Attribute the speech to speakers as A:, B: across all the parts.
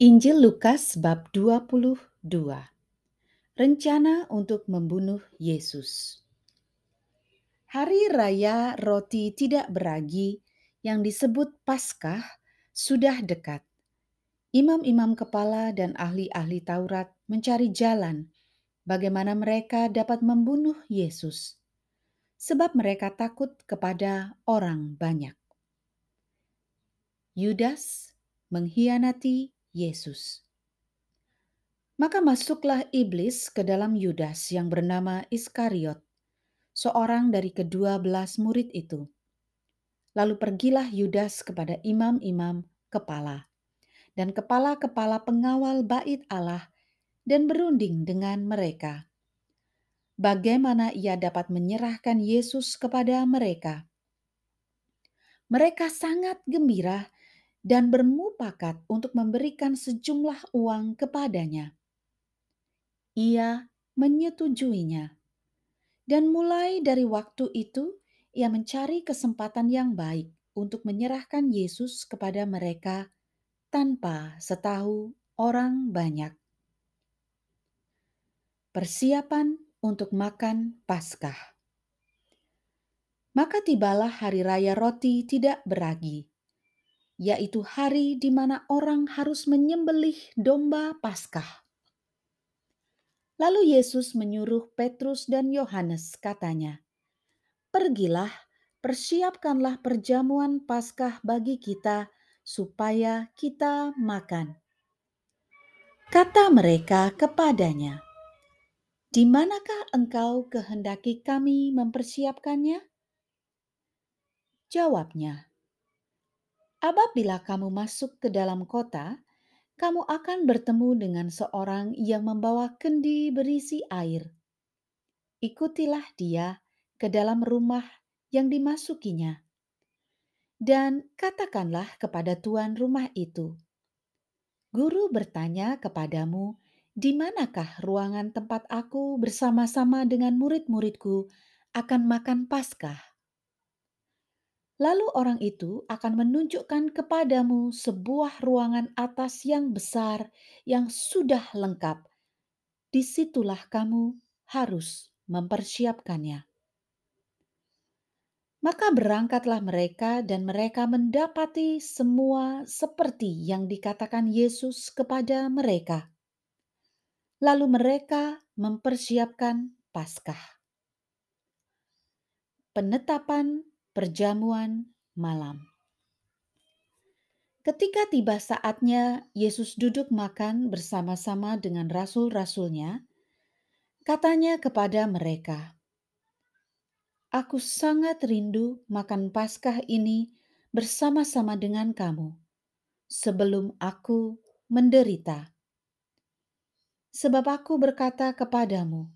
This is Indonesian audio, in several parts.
A: Injil Lukas bab 22. Rencana untuk membunuh Yesus. Hari raya roti tidak beragi yang disebut Paskah sudah dekat. Imam-imam kepala dan ahli-ahli Taurat mencari jalan bagaimana mereka dapat membunuh Yesus. Sebab mereka takut kepada orang banyak. Yudas mengkhianati Yesus. Maka masuklah iblis ke dalam Yudas yang bernama Iskariot, seorang dari kedua belas murid itu. Lalu pergilah Yudas kepada imam-imam kepala dan kepala-kepala pengawal bait Allah dan berunding dengan mereka. Bagaimana ia dapat menyerahkan Yesus kepada mereka? Mereka sangat gembira dan bermupakat untuk memberikan sejumlah uang kepadanya. Ia menyetujuinya, dan mulai dari waktu itu ia mencari kesempatan yang baik untuk menyerahkan Yesus kepada mereka tanpa setahu orang banyak. Persiapan untuk makan Paskah. Maka tibalah hari raya roti tidak beragi yaitu hari di mana orang harus menyembelih domba Paskah. Lalu Yesus menyuruh Petrus dan Yohanes, katanya, "Pergilah, persiapkanlah perjamuan Paskah bagi kita, supaya kita makan." Kata mereka kepadanya, "Di manakah engkau kehendaki kami mempersiapkannya?" Jawabnya, Apabila kamu masuk ke dalam kota, kamu akan bertemu dengan seorang yang membawa kendi berisi air. Ikutilah dia ke dalam rumah yang dimasukinya, dan katakanlah kepada tuan rumah itu, "Guru bertanya kepadamu, di manakah ruangan tempat aku bersama-sama dengan murid-muridku akan makan Paskah?" Lalu orang itu akan menunjukkan kepadamu sebuah ruangan atas yang besar yang sudah lengkap. Di situlah kamu harus mempersiapkannya. Maka berangkatlah mereka, dan mereka mendapati semua seperti yang dikatakan Yesus kepada mereka. Lalu mereka mempersiapkan Paskah. Penetapan perjamuan malam. Ketika tiba saatnya Yesus duduk makan bersama-sama dengan rasul-rasulnya, katanya kepada mereka, Aku sangat rindu makan Paskah ini bersama-sama dengan kamu sebelum aku menderita. Sebab aku berkata kepadamu,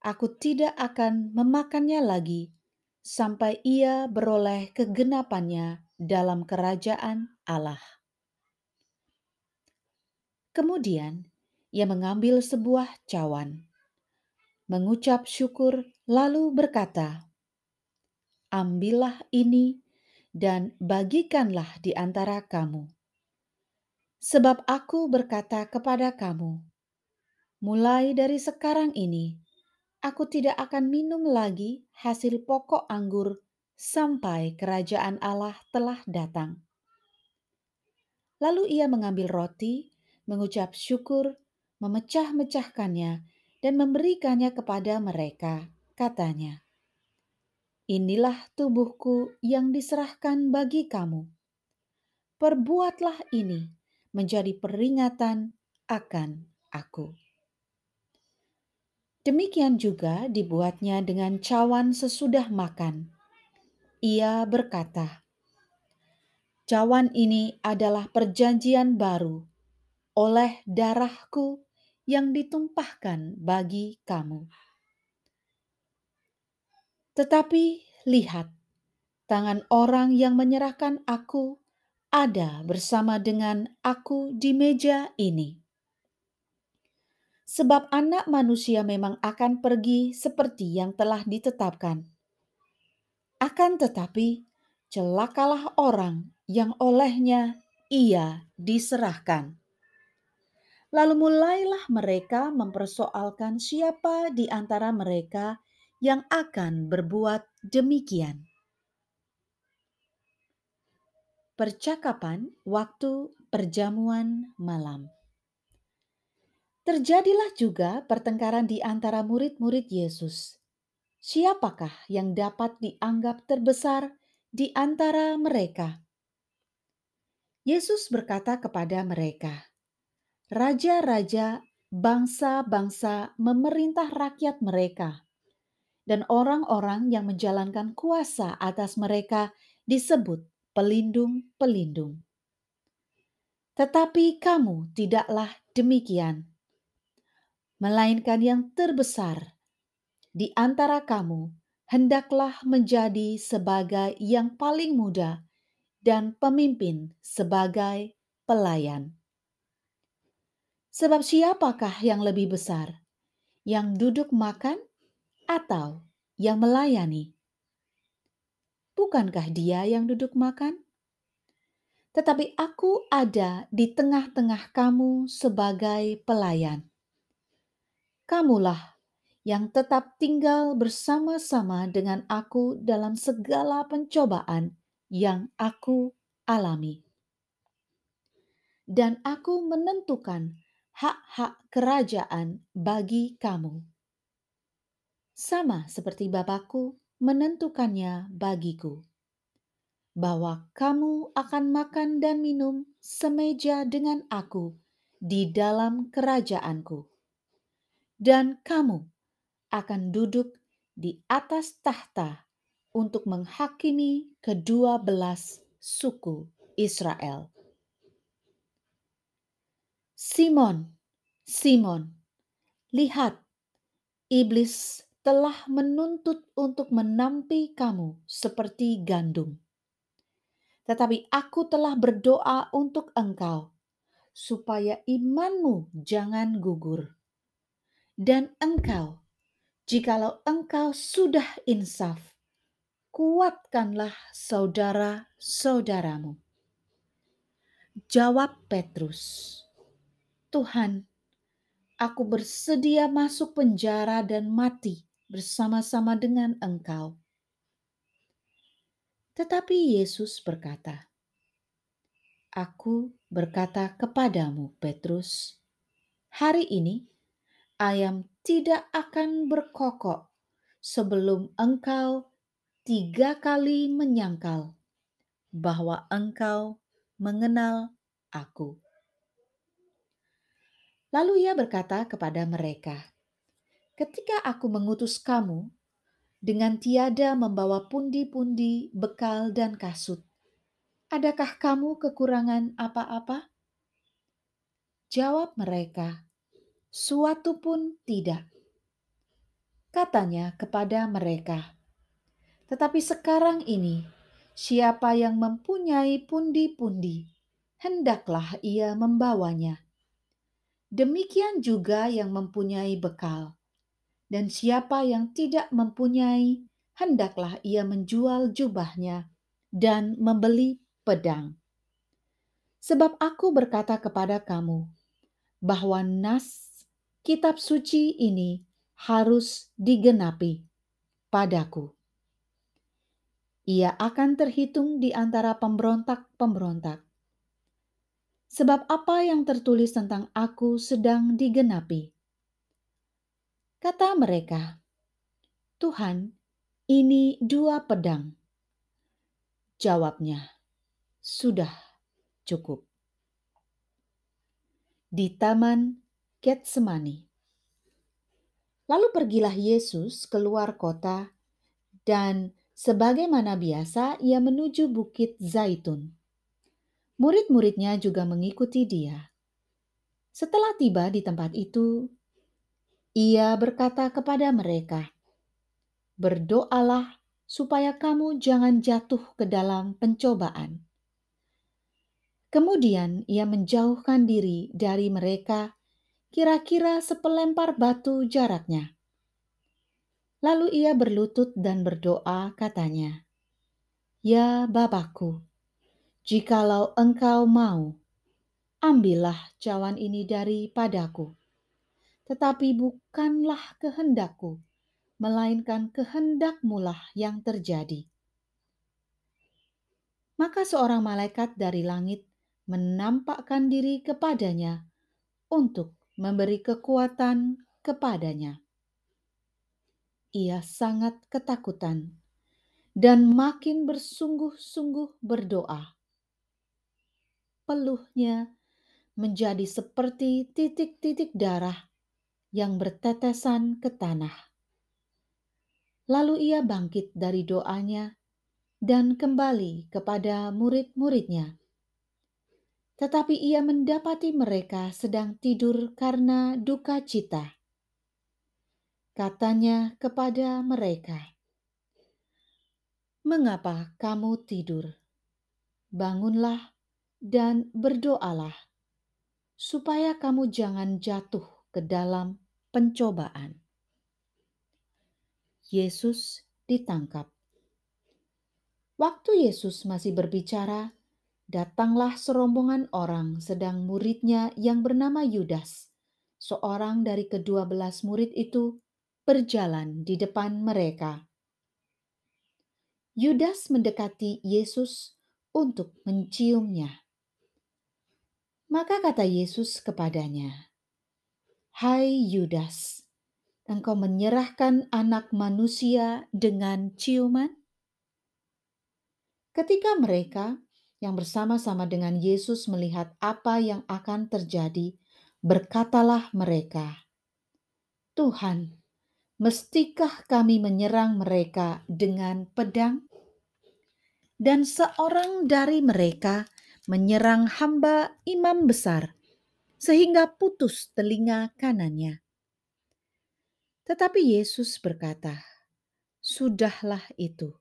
A: aku tidak akan memakannya lagi sampai ia beroleh kegenapannya dalam kerajaan Allah. Kemudian ia mengambil sebuah cawan, mengucap syukur, lalu berkata, "Ambillah ini dan bagikanlah di antara kamu, sebab aku berkata kepada kamu, mulai dari sekarang ini." Aku tidak akan minum lagi hasil pokok anggur sampai kerajaan Allah telah datang. Lalu ia mengambil roti, mengucap syukur, memecah-mecahkannya, dan memberikannya kepada mereka. Katanya, "Inilah tubuhku yang diserahkan bagi kamu. Perbuatlah ini menjadi peringatan akan aku." Demikian juga dibuatnya dengan cawan sesudah makan. Ia berkata, "Cawan ini adalah perjanjian baru oleh darahku yang ditumpahkan bagi kamu." Tetapi lihat, tangan orang yang menyerahkan aku ada bersama dengan aku di meja ini. Sebab anak manusia memang akan pergi seperti yang telah ditetapkan. Akan tetapi, celakalah orang yang olehnya ia diserahkan. Lalu mulailah mereka mempersoalkan siapa di antara mereka yang akan berbuat demikian. Percakapan waktu perjamuan malam. Terjadilah juga pertengkaran di antara murid-murid Yesus. Siapakah yang dapat dianggap terbesar di antara mereka? Yesus berkata kepada mereka, "Raja-raja bangsa-bangsa memerintah rakyat mereka, dan orang-orang yang menjalankan kuasa atas mereka disebut pelindung-pelindung. Tetapi kamu tidaklah demikian, melainkan yang terbesar di antara kamu hendaklah menjadi sebagai yang paling muda dan pemimpin sebagai pelayan. Sebab siapakah yang lebih besar, yang duduk makan atau yang melayani? Bukankah dia yang duduk makan? Tetapi aku ada di tengah-tengah kamu sebagai pelayan kamulah yang tetap tinggal bersama-sama dengan aku dalam segala pencobaan yang aku alami. Dan aku menentukan hak-hak kerajaan bagi kamu. Sama seperti Bapakku menentukannya bagiku. Bahwa kamu akan makan dan minum semeja dengan aku di dalam kerajaanku dan kamu akan duduk di atas tahta untuk menghakimi kedua belas suku Israel. Simon, Simon, lihat, iblis telah menuntut untuk menampi kamu seperti gandum. Tetapi aku telah berdoa untuk engkau, supaya imanmu jangan gugur dan engkau, jikalau engkau sudah insaf, kuatkanlah saudara-saudaramu. Jawab Petrus, Tuhan, aku bersedia masuk penjara dan mati bersama-sama dengan engkau. Tetapi Yesus berkata, Aku berkata kepadamu, Petrus, hari ini ayam tidak akan berkokok sebelum engkau tiga kali menyangkal bahwa engkau mengenal aku. Lalu ia berkata kepada mereka, "Ketika aku mengutus kamu dengan tiada membawa pundi-pundi, bekal, dan kasut, adakah kamu kekurangan apa-apa?" Jawab mereka, suatu pun tidak. Katanya kepada mereka, "Tetapi sekarang ini, siapa yang mempunyai pundi-pundi, hendaklah ia membawanya. Demikian juga yang mempunyai bekal, dan siapa yang tidak mempunyai, hendaklah ia menjual jubahnya dan membeli pedang." Sebab aku berkata kepada kamu bahwa nas kitab suci ini harus digenapi padaku. Ia akan terhitung di antara pemberontak-pemberontak. Sebab apa yang tertulis tentang aku sedang digenapi. Kata mereka, Tuhan, ini dua pedang. Jawabnya, sudah cukup. Di taman Getsemani. Lalu pergilah Yesus keluar kota dan sebagaimana biasa ia menuju bukit Zaitun. Murid-muridnya juga mengikuti dia. Setelah tiba di tempat itu, ia berkata kepada mereka, "Berdoalah supaya kamu jangan jatuh ke dalam pencobaan." Kemudian ia menjauhkan diri dari mereka kira-kira sepelempar batu jaraknya. Lalu ia berlutut dan berdoa katanya, Ya Bapakku, jikalau engkau mau, ambillah cawan ini daripadaku. Tetapi bukanlah kehendakku, melainkan kehendakmulah yang terjadi. Maka seorang malaikat dari langit menampakkan diri kepadanya untuk memberi kekuatan kepadanya. Ia sangat ketakutan dan makin bersungguh-sungguh berdoa. Peluhnya menjadi seperti titik-titik darah yang bertetesan ke tanah. Lalu ia bangkit dari doanya dan kembali kepada murid-muridnya. Tetapi ia mendapati mereka sedang tidur karena duka cita. Katanya kepada mereka, "Mengapa kamu tidur? Bangunlah dan berdoalah, supaya kamu jangan jatuh ke dalam pencobaan." Yesus ditangkap. Waktu Yesus masih berbicara, datanglah serombongan orang, sedang muridnya yang bernama Yudas, seorang dari kedua belas murid itu, berjalan di depan mereka. Yudas mendekati Yesus untuk menciumnya. Maka kata Yesus kepadanya, "Hai Yudas, engkau menyerahkan Anak Manusia dengan ciuman?" Ketika mereka yang bersama-sama dengan Yesus melihat apa yang akan terjadi, berkatalah mereka, "Tuhan, mestikah kami menyerang mereka dengan pedang? Dan seorang dari mereka menyerang hamba imam besar, sehingga putus telinga kanannya. Tetapi Yesus berkata, "Sudahlah itu."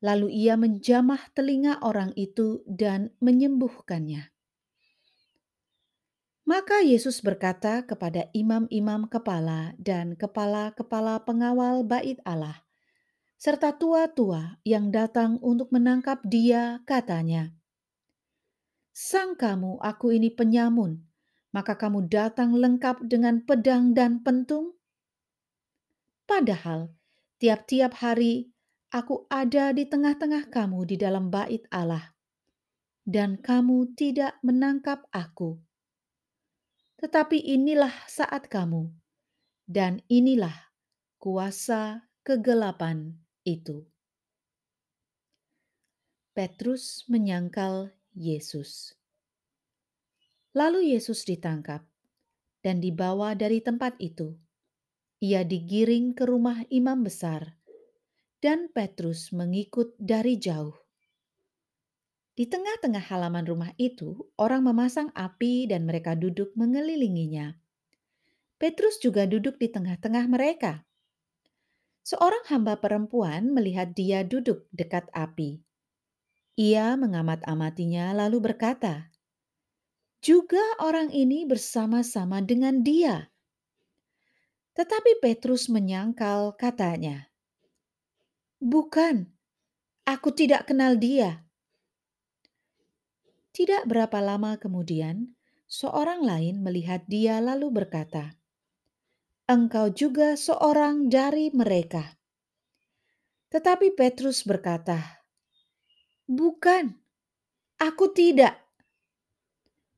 A: Lalu ia menjamah telinga orang itu dan menyembuhkannya. Maka Yesus berkata kepada imam-imam kepala dan kepala-kepala pengawal bait Allah, serta tua-tua yang datang untuk menangkap dia, katanya, Sang kamu aku ini penyamun, maka kamu datang lengkap dengan pedang dan pentung? Padahal tiap-tiap hari aku ada di tengah-tengah kamu di dalam bait Allah, dan kamu tidak menangkap aku tetapi inilah saat kamu, dan inilah kuasa kegelapan itu. Petrus menyangkal Yesus. Lalu Yesus ditangkap dan dibawa dari tempat itu. Ia digiring ke rumah imam besar, dan Petrus mengikut dari jauh. Di tengah-tengah halaman rumah itu, orang memasang api dan mereka duduk mengelilinginya. Petrus juga duduk di tengah-tengah mereka. Seorang hamba perempuan melihat dia duduk dekat api. Ia mengamat-amatinya lalu berkata, "Juga orang ini bersama-sama dengan dia." Tetapi Petrus menyangkal katanya, "Bukan, aku tidak kenal dia." Tidak berapa lama kemudian, seorang lain melihat dia lalu berkata, "Engkau juga seorang dari mereka." Tetapi Petrus berkata, "Bukan, aku tidak."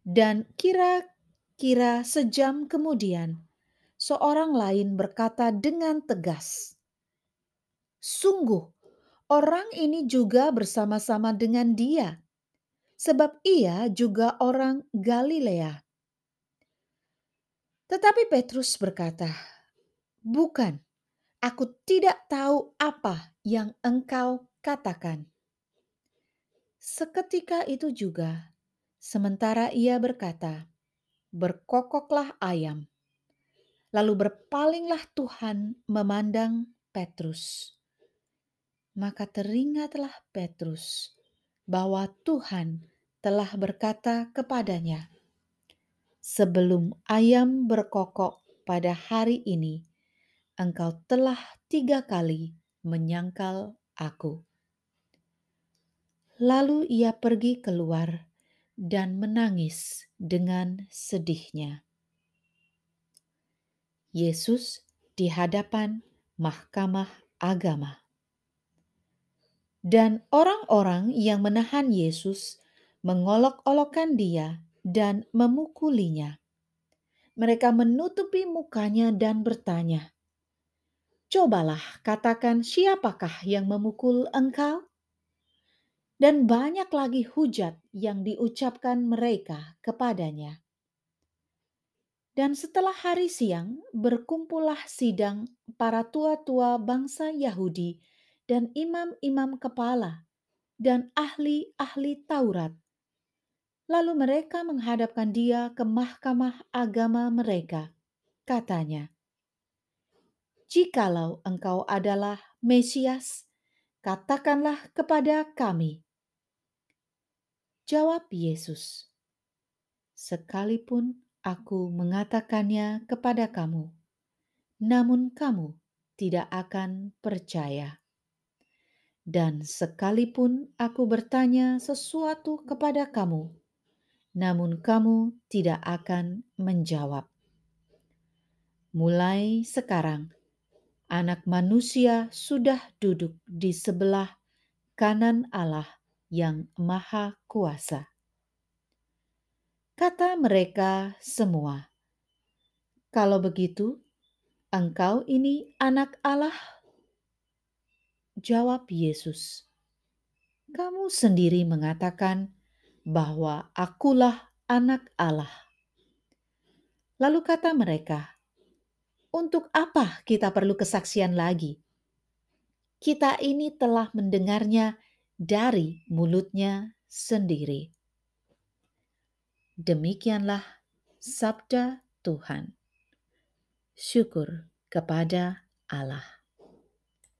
A: Dan kira-kira sejam kemudian, seorang lain berkata dengan tegas, "Sungguh, orang ini juga bersama-sama dengan dia." sebab ia juga orang Galilea. Tetapi Petrus berkata, "Bukan, aku tidak tahu apa yang engkau katakan." Seketika itu juga, sementara ia berkata, "Berkokoklah ayam." Lalu berpalinglah Tuhan memandang Petrus. Maka teringatlah Petrus bahwa Tuhan telah berkata kepadanya, "Sebelum ayam berkokok pada hari ini, engkau telah tiga kali menyangkal Aku." Lalu ia pergi keluar dan menangis dengan sedihnya. Yesus di hadapan Mahkamah Agama, dan orang-orang yang menahan Yesus mengolok-olokkan Dia dan memukulinya. Mereka menutupi mukanya dan bertanya, "Cobalah katakan, siapakah yang memukul engkau?" Dan banyak lagi hujat yang diucapkan mereka kepadanya. Dan setelah hari siang, berkumpullah sidang para tua-tua bangsa Yahudi dan imam-imam kepala dan ahli-ahli Taurat. Lalu mereka menghadapkan dia ke mahkamah agama mereka. Katanya, "Jikalau engkau adalah Mesias, katakanlah kepada kami." Jawab Yesus, "Sekalipun aku mengatakannya kepada kamu, namun kamu tidak akan percaya. Dan sekalipun aku bertanya sesuatu kepada kamu, namun kamu tidak akan menjawab. Mulai sekarang, Anak Manusia sudah duduk di sebelah kanan Allah yang Maha Kuasa. Kata mereka semua, "Kalau begitu, engkau ini Anak Allah." Jawab Yesus, "Kamu sendiri mengatakan bahwa Akulah Anak Allah." Lalu kata mereka, "Untuk apa kita perlu kesaksian lagi? Kita ini telah mendengarnya dari mulutnya sendiri." Demikianlah sabda Tuhan. Syukur kepada Allah.